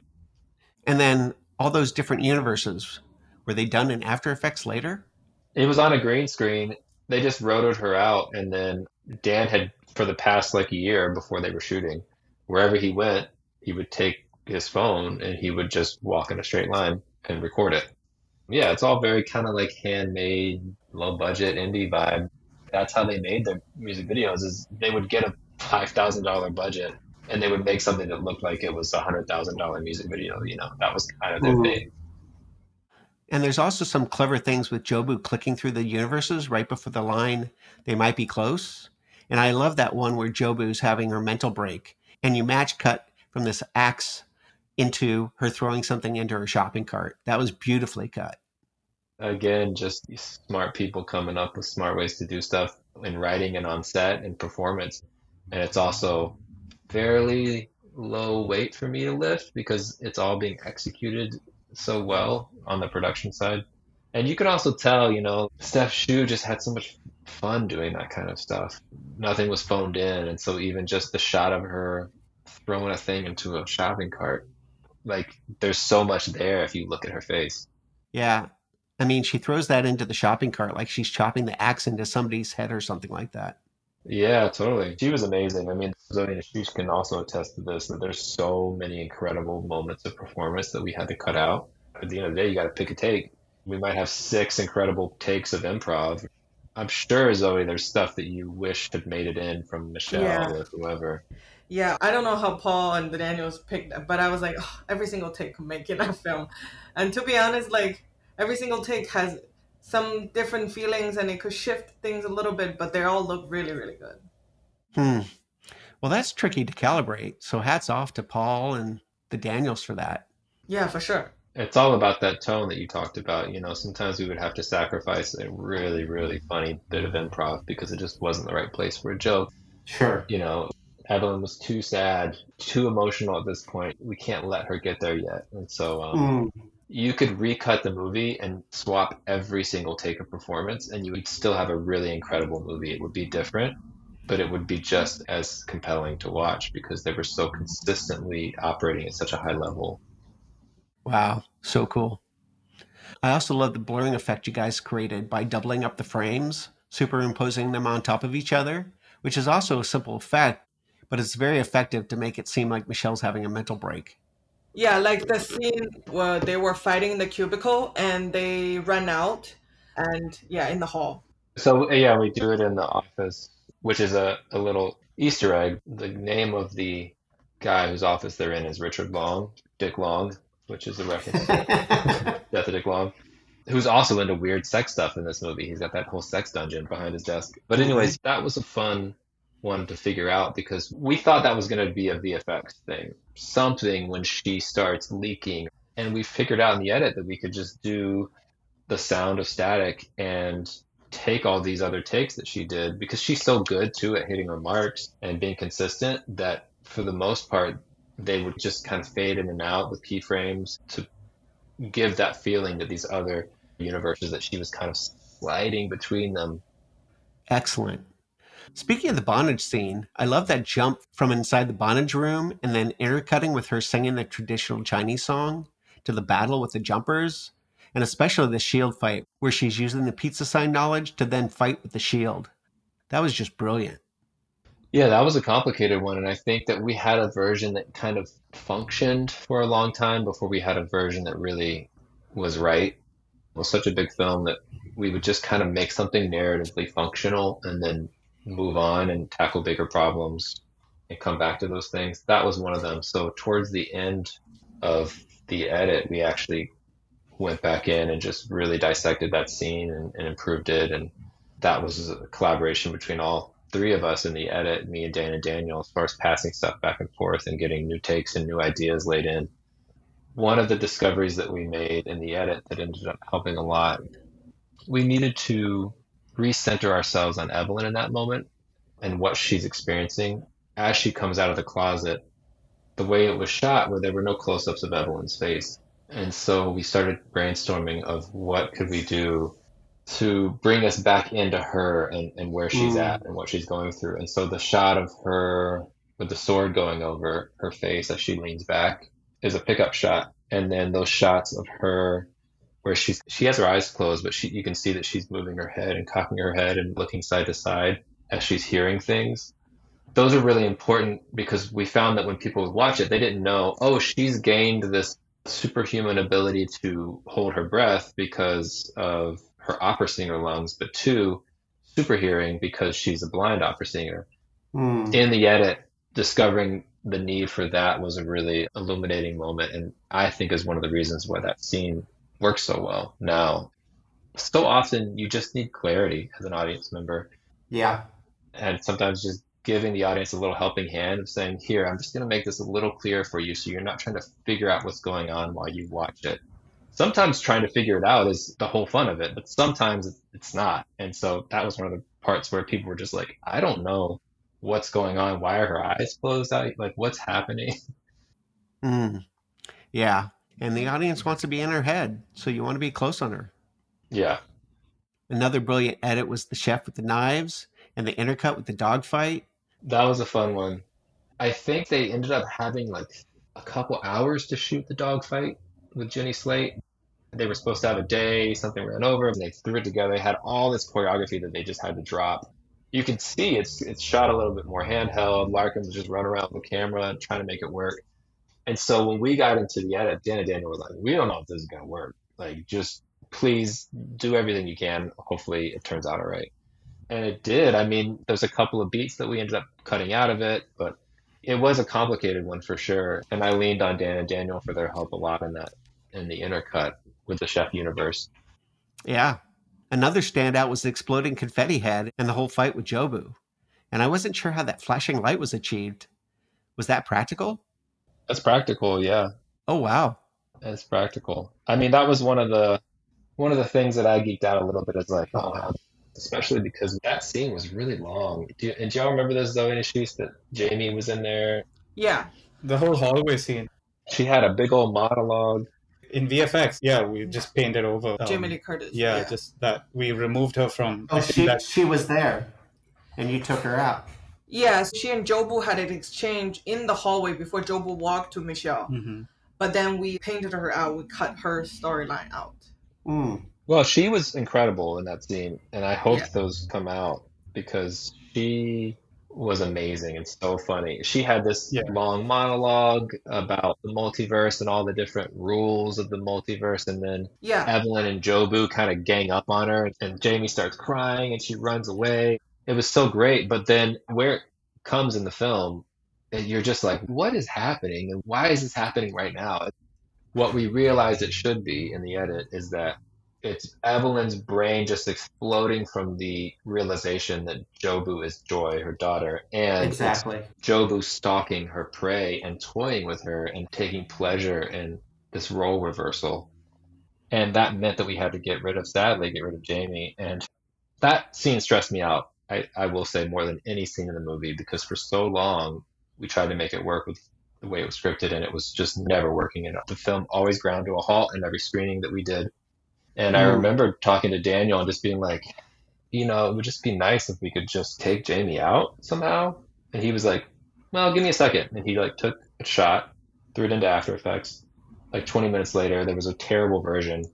And then all those different universes, were they done in After Effects later? It was on a green screen. They just rotoed her out, and then Dan had, for the past like a year before they were shooting, wherever he went, he would take his phone and he would just walk in a straight line and record it. Yeah, it's all very kind of like handmade, low budget indie vibe. That's how they made their music videos. Is they would get a five thousand dollar budget and they would make something that looked like it was a hundred thousand dollar music video. You know, that was kind of their Ooh. thing. And there's also some clever things with Jobu clicking through the universes right before the line, they might be close. And I love that one where Jobu's having her mental break and you match cut from this axe into her throwing something into her shopping cart. That was beautifully cut. Again, just smart people coming up with smart ways to do stuff in writing and on set and performance. And it's also fairly low weight for me to lift because it's all being executed so well on the production side. And you can also tell, you know, Steph Hsu just had so much fun doing that kind of stuff. Nothing was phoned in. And so even just the shot of her throwing a thing into a shopping cart, like there's so much there if you look at her face. Yeah. I mean, she throws that into the shopping cart like she's chopping the axe into somebody's head or something like that. Yeah, totally. She was amazing. I mean, Zoe Aashish can also attest to this that there's so many incredible moments of performance that we had to cut out. At the end of the day, you got to pick a take. We might have six incredible takes of improv. I'm sure, Zoe, there's stuff that you wish had made it in from Michelle Yeah. or whoever. Yeah, I don't know how Paul and the Daniels picked, but I was like, "Ugh, every single take could make it a film. And to be honest, like every single take has some different feelings and it could shift things a little bit, but they all look really, really good. Hmm. Well, that's tricky to calibrate. So hats off to Paul and the Daniels for that. Yeah, for sure. It's all about that tone that you talked about. You know, sometimes we would have to sacrifice a really, really funny bit of improv because it just wasn't the right place for a joke. Sure. You know, Evelyn was too sad, too emotional at this point. We can't let her get there yet. And so um, Mm. You could recut the movie and swap every single take of performance, and you would still have a really incredible movie. It would be different, but it would be just as compelling to watch because they were so consistently operating at such a high level. Wow, so cool. I also love the blurring effect you guys created by doubling up the frames, superimposing them on top of each other, which is also a simple effect, but it's very effective to make it seem like Michelle's having a mental break. Yeah, like the scene where they were fighting in the cubicle and they run out and yeah, in the hall. So yeah, we do it in the office, which is a, a little Easter egg. The name of the guy whose office they're in is Richard Long, Dick Long, which is a reference to Death of Dick Long, who's also into weird sex stuff in this movie. He's got that whole sex dungeon behind his desk. But anyways, that was a fun one to figure out because we thought that was going to be a VFX thing, something when she starts leaking, and we figured out in the edit that we could just do the sound of static and take all these other takes that she did because she's so good too at hitting her marks and being consistent that for the most part they would just kind of fade in and out with keyframes to give that feeling to these other universes that she was kind of sliding between them. Excellent. Speaking of the bondage scene, I love that jump from inside the bondage room and then intercutting with her singing the traditional Chinese song to the battle with the jumpers, and especially the shield fight where she's using the pizza sign knowledge to then fight with the shield. That was just brilliant. Yeah, that was a complicated one, and I think that we had a version that kind of functioned for a long time before we had a version that really was right. It was such a big film that we would just kind of make something narratively functional and then move on and tackle bigger problems and come back to those things. That was one of them. So towards the end of the edit, we actually went back in and just really dissected that scene and, and improved it. And that was a collaboration between all three of us in the edit, me and Dan and Daniel, as far as passing stuff back and forth and getting new takes and new ideas laid in. One of the discoveries that we made in the edit that ended up helping a lot, we needed to recenter ourselves on Evelyn in that moment and what she's experiencing as she comes out of the closet. The way it was shot, where there were no close ups of Evelyn's face. And so we started brainstorming of what could we do to bring us back into her and, and where she's Mm. at and what she's going through. And so the shot of her with the sword going over her face as she leans back is a pickup shot. And then those shots of her where she's she has her eyes closed, but she you can see that she's moving her head and cocking her head and looking side to side as she's hearing things. Those are really important because we found that when people would watch it, they didn't know, oh, she's gained this superhuman ability to hold her breath because of her opera singer lungs, but two, super hearing because she's a blind opera singer. Hmm. In the edit, discovering the need for that was a really illuminating moment, and I think is one of the reasons why that scene works so well now. So often you just need clarity as an audience member, Yeah. and sometimes just giving the audience a little helping hand of saying, Here, I'm just going to make this a little clearer for you so you're not trying to figure out what's going on while you watch it. Sometimes trying to figure it out is the whole fun of it, but sometimes it's- it's not. And so that was one of the parts where people were just like, I don't know what's going on. Why are her eyes closed out? Like, what's happening? Hmm. Yeah. And the audience wants to be in her head, so you want to be close on her. Yeah. Another brilliant edit was the chef with the knives and the intercut with the dog fight. That was a fun one. I think they ended up having like a couple hours to shoot the dog fight with Jenny Slate. They were supposed to have a day, something ran over, and they threw it together. They had all this choreography that they just had to drop. You can see it's it's shot a little bit more handheld. Larkin's just run around with the camera trying to make it work. And so when we got into the edit, Dan and Daniel were like, "We don't know if this is gonna work. Like, just please do everything you can. Hopefully, it turns out all right." And it did. I mean, there's a couple of beats that we ended up cutting out of it, but it was a complicated one for sure. And I leaned on Dan and Daniel for their help a lot in that in the intercut with the Chef universe. Yeah. Another standout was the exploding confetti head and the whole fight with Jobu. And I wasn't sure how that flashing light was achieved. Was that practical? That's practical, yeah. Oh wow. It's practical. I mean, that was one of the one of the things that I geeked out a little bit. Is like, oh wow, especially because that scene was really long. Do you, and do y'all remember those Zoe issues that Jamie was in there? Yeah. The whole hallway scene She had a big old monologue. in VFX, yeah, we just painted over. um, Jamie Lee Curtis. Yeah, just that we removed her from. Oh, I think she that- she was there, and you took her out. Yes, she and Jobu had an exchange in the hallway before Jobu walked to Michelle. Mhm. But then we painted her out. We cut her storyline out. Mm. Well, she was incredible in that scene, and I hope Yeah. those come out because she was amazing and so funny. She had this Yeah. long monologue about the multiverse and all the different rules of the multiverse, and then Yeah. Evelyn and Jobu kind of gang up on her, and Jamie starts crying and she runs away. It was so great, but then where it comes in the film, and you're just like, what is happening, and why is this happening right now? What we realized it should be in the edit is that it's Evelyn's brain just exploding from the realization that Jobu is Joy, her daughter, and Exactly. Jobu stalking her prey and toying with her and taking pleasure in this role reversal. And that meant that we had to get rid of, sadly, get rid of Jamie. And that scene stressed me out, I, I will say, more than any scene in the movie, because for so long we tried to make it work with the way it was scripted, and it was just never working. And the film always ground to a halt in every screening that we did. And I Mm. remember talking to Daniel and just being like, you know, it would just be nice if we could just take Jamie out somehow. And he was like, well, give me a second. And he like took a shot, threw it into After Effects. Like 20 minutes later, there was a terrible version,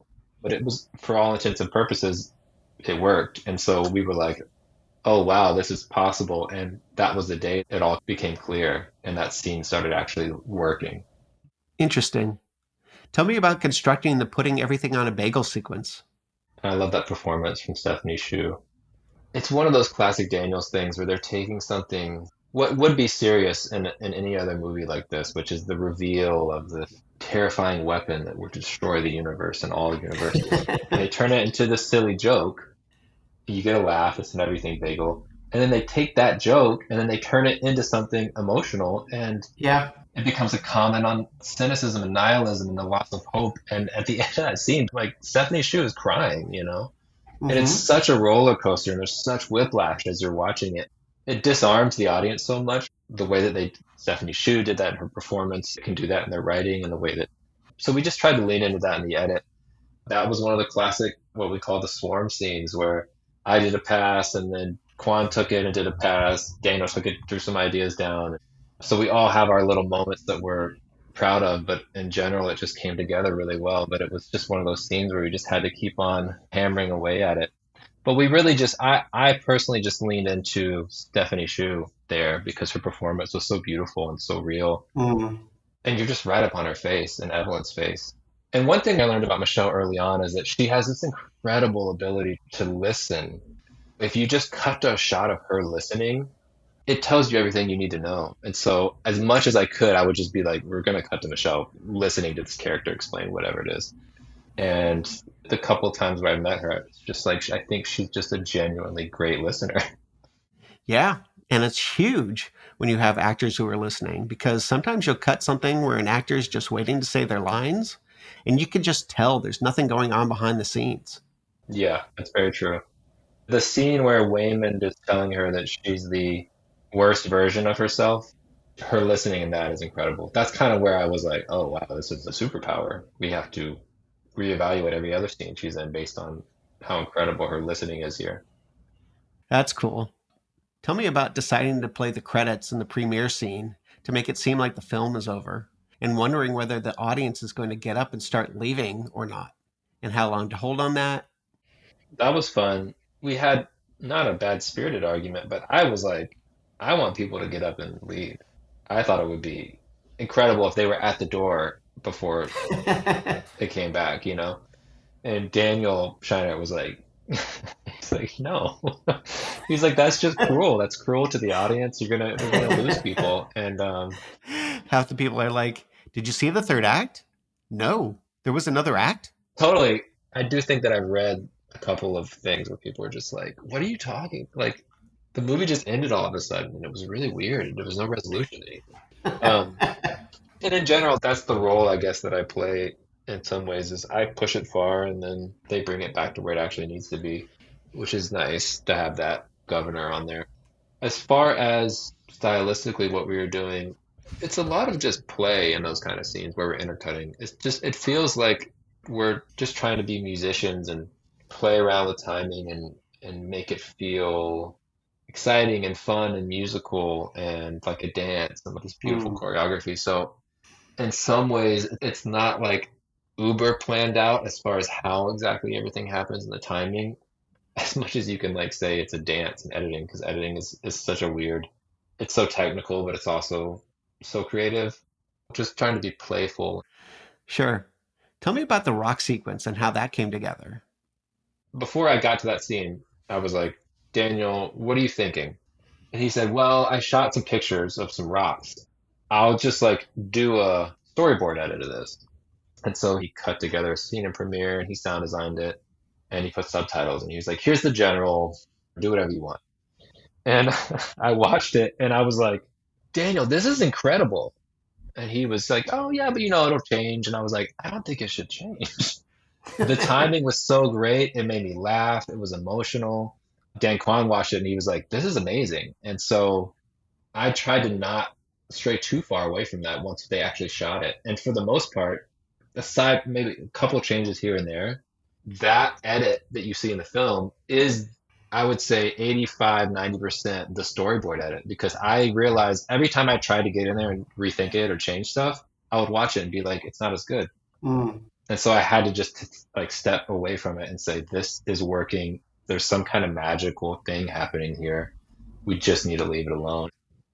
but it was, for all intents and purposes, it worked. And so we were like, oh, wow, this is possible. And that was the day it all became clear. And that scene started actually working. Interesting. Tell me about constructing the putting everything on a bagel sequence. I love that performance from Stephanie Hsu. It's one of those classic Daniels things where they're taking something what would be serious in, in any other movie like this, which is the reveal of the terrifying weapon that would destroy the universe and all universes. and they turn it into this silly joke. You get a laugh, it's an everything bagel. And then they take that joke and then they turn it into something emotional and Yeah. it becomes a comment on cynicism and nihilism and the loss of hope. And at the end of that scene, like Stephanie Hsu is crying, you know? And it's Mhm. such a roller coaster and there's such whiplash as you're watching it. It disarms the audience so much. The way that they, Stephanie Hsu did that in her performance, can do that in their writing and the way that. So we just tried to lean into that in the edit. That was one of the classic, what we call the swarm scenes, where I did a pass and then Kwan took it and did a pass. Daniel took it, threw some ideas down. So we all have our little moments that we're proud of, but in general, it just came together really well. But it was just one of those scenes where we just had to keep on hammering away at it. But we really just, I, I personally just leaned into Stephanie Hsu there because her performance was so beautiful and so real. Mm. And you're just right up on her face and Evelyn's face. And one thing I learned about Michelle early on is that she has this incredible ability to listen. If you just cut to a shot of her listening, it tells you everything you need to know. And so, as much as I could, I would just be like, we're going to cut to Michelle listening to this character explain whatever it is. And the couple times where I met her, it's just like, I think she's just a genuinely great listener. Yeah. And it's huge when you have actors who are listening because sometimes you'll cut something where an actor is just waiting to say their lines and you can just tell there's nothing going on behind the scenes. Yeah, that's very true. The scene where Waymond is telling her that she's the worst version of herself, her listening in that is incredible. That's kind of where I was like, oh, wow, this is a superpower. We have to reevaluate every other scene she's in based on how incredible her listening is here. That's cool. Tell me about deciding to play the credits in the premiere scene to make it seem like the film is over and wondering whether the audience is going to get up and start leaving or not. and how long to hold on that. That was fun. We had not a bad spirited argument, but I was like, I want people to get up and leave. I thought it would be incredible if they were at the door before it came back, you know? And Daniel Scheinert was like, he's like, no. he's like, that's just cruel. That's cruel to the audience. You're gonna, you're gonna lose people. And um, half the people are like, "Did you see the third act? No, there was another act." Totally. I do think that I've read a couple of things where people are just like, "What are you talking?" Like, the movie just ended all of a sudden, and it was really weird. There was no resolution to anything. Um, and in general, that's the role I guess that I play in some ways is I push it far and then they bring it back to where it actually needs to be, which is nice to have that governor on there. As far as stylistically what we were doing, it's a lot of just play in those kind of scenes where we're intercutting. It's just it feels like we're just trying to be musicians and play around with timing and and make it feel exciting and fun and musical and like a dance and with this beautiful mm. choreography. So in some ways it's not like uber planned out as far as how exactly everything happens and the timing as much as you can like say it's a dance and editing because editing is, is such a weird it's so technical but it's also so creative just trying to be playful sure tell me about the rock sequence and how that came together before i got to that scene i was like daniel what are you thinking and he said well i shot some pictures of some rocks i'll just like do a storyboard edit of this and so he cut together a scene in Premiere and he sound designed it and he put subtitles and he was like, here's the general, do whatever you want. And I watched it and I was like, Daniel, this is incredible. And he was like, oh, yeah, but you know, it'll change. And I was like, I don't think it should change. the timing was so great. It made me laugh. It was emotional. Dan Kwan watched it and he was like, this is amazing. And so I tried to not stray too far away from that once they actually shot it. And for the most part, aside maybe a couple changes here and there, that edit that you see in the film is I would say 85, 90% the storyboard edit because I realized every time I tried to get in there and rethink it or change stuff, I would watch it and be like, it's not as good. Mm. And so I had to just like step away from it and say, this is working. There's some kind of magical thing happening here. We just need to leave it alone.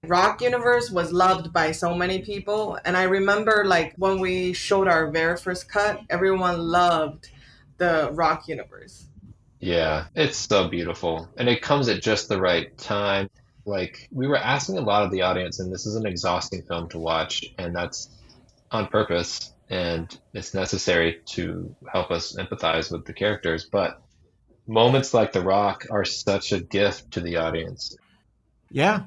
Rock Universe was loved by so many people. And I remember like when we showed our very first cut, everyone loved the Rock Universe. Yeah, it's so beautiful. And it comes at just the right time. Like we were asking a lot of the audience, and this is an exhausting film to watch, and that's on purpose and it's necessary to help us empathize with the characters. But moments like The Rock are such a gift to the audience. Yeah,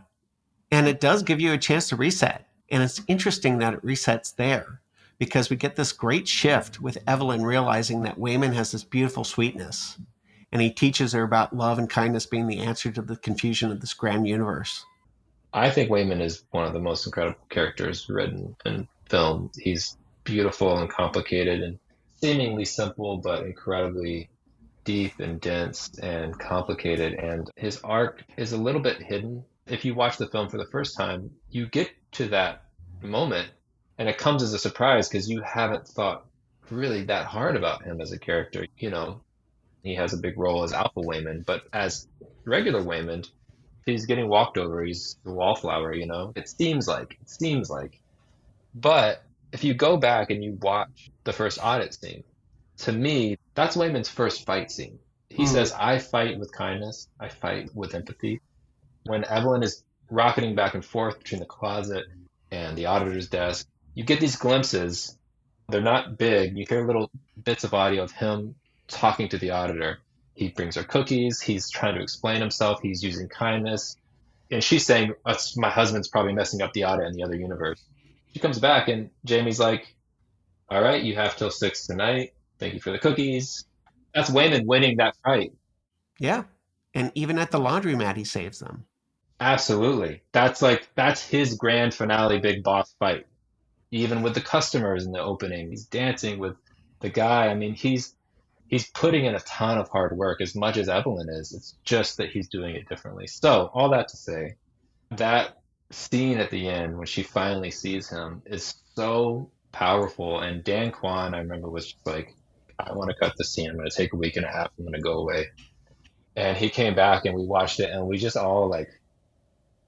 and it does give you a chance to reset. And it's interesting that it resets there because we get this great shift with Evelyn realizing that Waymond has this beautiful sweetness. And he teaches her about love and kindness being the answer to the confusion of this grand universe. I think Waymond is one of the most incredible characters written in film. He's beautiful and complicated and seemingly simple, but incredibly deep and dense and complicated. And his arc is a little bit hidden if you watch the film for the first time, you get to that moment and it comes as a surprise because you haven't thought really that hard about him as a character. You know, he has a big role as Alpha Waymond, but as regular Waymond, he's getting walked over. He's the wallflower, you know? It seems like, it seems like. But if you go back and you watch the first audit scene, to me, that's Waymond's first fight scene. He mm. says, I fight with kindness, I fight with empathy when Evelyn is rocketing back and forth between the closet and the auditor's desk, you get these glimpses. They're not big. You hear little bits of audio of him talking to the auditor. He brings her cookies. He's trying to explain himself. He's using kindness. And she's saying, My husband's probably messing up the audit in the other universe. She comes back, and Jamie's like, All right, you have till six tonight. Thank you for the cookies. That's Waymond winning that fight. Yeah. And even at the laundromat, he saves them. Absolutely. That's like that's his grand finale big boss fight. Even with the customers in the opening, he's dancing with the guy. I mean, he's he's putting in a ton of hard work as much as Evelyn is. It's just that he's doing it differently. So, all that to say, that scene at the end when she finally sees him is so powerful and Dan Kwan I remember was just like I want to cut the scene. I'm going to take a week and a half. I'm going to go away. And he came back and we watched it and we just all like,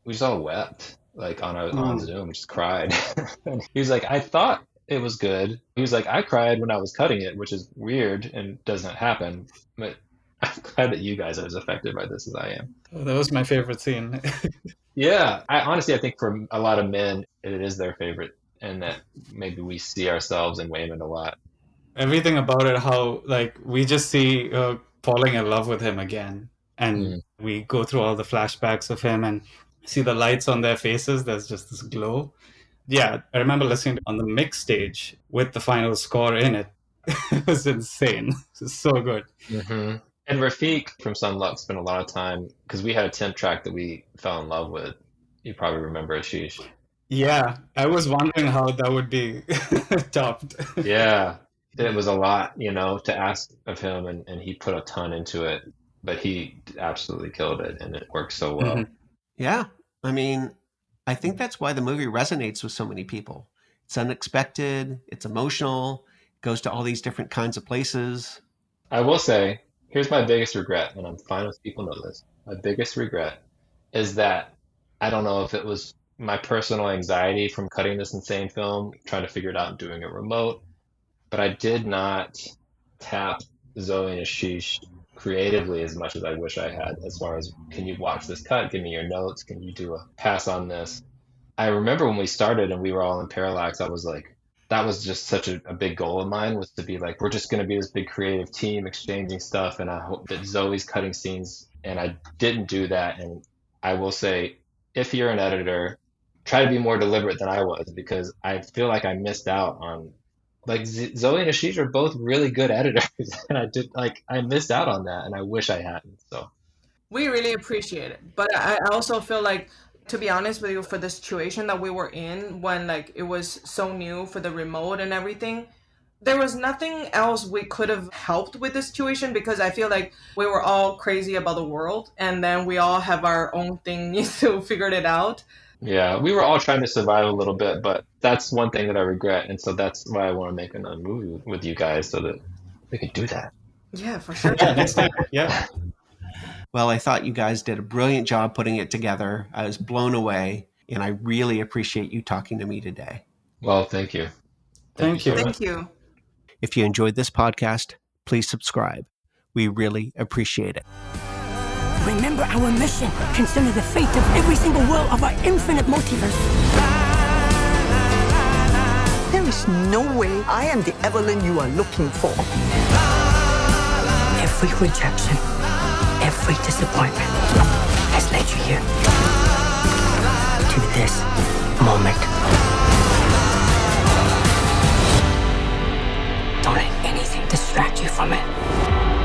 we just all wept like on a, on Mm. Zoom, just cried. and he was like, I thought it was good. He was like, I cried when I was cutting it, which is weird and doesn't happen. But I'm glad that you guys are as affected by this as I am. Oh, that was my favorite scene. Yeah, I honestly I think for a lot of men it is their favorite, and that maybe we see ourselves in Waymond a lot. Everything about it, how like we just see uh, falling in love with him again, and Mm. we go through all the flashbacks of him and see the lights on their faces. There's just this glow. Yeah, I remember listening on the mix stage with the final score in it. it was insane. It was so good. Mm-hmm. And Rafiq from Son Lux spent a lot of time because we had a temp track that we fell in love with. You probably remember Aashish. Yeah, I was wondering how that would be topped. Yeah, it was a lot, you know, to ask of him, and, and he put a ton into it, but he absolutely killed it, and it worked so well. Mhm. Yeah. I mean, I think that's why the movie resonates with so many people. It's unexpected, it's emotional, goes to all these different kinds of places. I will say, here's my biggest regret, and I'm fine with people know this. My biggest regret is that I don't know if it was my personal anxiety from cutting this insane film, trying to figure it out and doing it remote, but I did not tap Zoe and Aashish creatively as much as I wish I had, as far as can you watch this cut, give me your notes, can you do a pass on this? I remember when we started and we were all in Parallax, I was like, that was just such a, a big goal of mine was to be like, we're just going to be this big creative team exchanging stuff. And I hope that Zoe's cutting scenes. And I didn't do that. And I will say, if you're an editor, try to be more deliberate than I was because I feel like I missed out on like Z- Zoe and Aashish are both really good editors. And I did like, I missed out on that and I wish I hadn't. So We really appreciate it. But I I also feel like, to be honest with you, for the situation that we were in when like it was so new for the remote and everything, there was nothing else we could have helped with the situation because I feel like we were all crazy about the world and then we all have our own thing to figure it out. Yeah, we were all trying to survive a little bit, but that's one thing that I regret, and so that's why I want to make another movie with, with you guys so that we could do that. Yeah, for sure. yeah, next time. Yeah. Well, I thought you guys did a brilliant job putting it together. I was blown away, and I really appreciate you talking to me today. Well, thank you. Thank you. Thank you. If you enjoyed this podcast, please subscribe. We really appreciate it. Remember our mission. concerning the fate of every single world of our infinite multiverse. There is no way I am the Evelyn you are looking for. Every rejection, Every disappointment has led you here to this moment. Don't let anything distract you from it.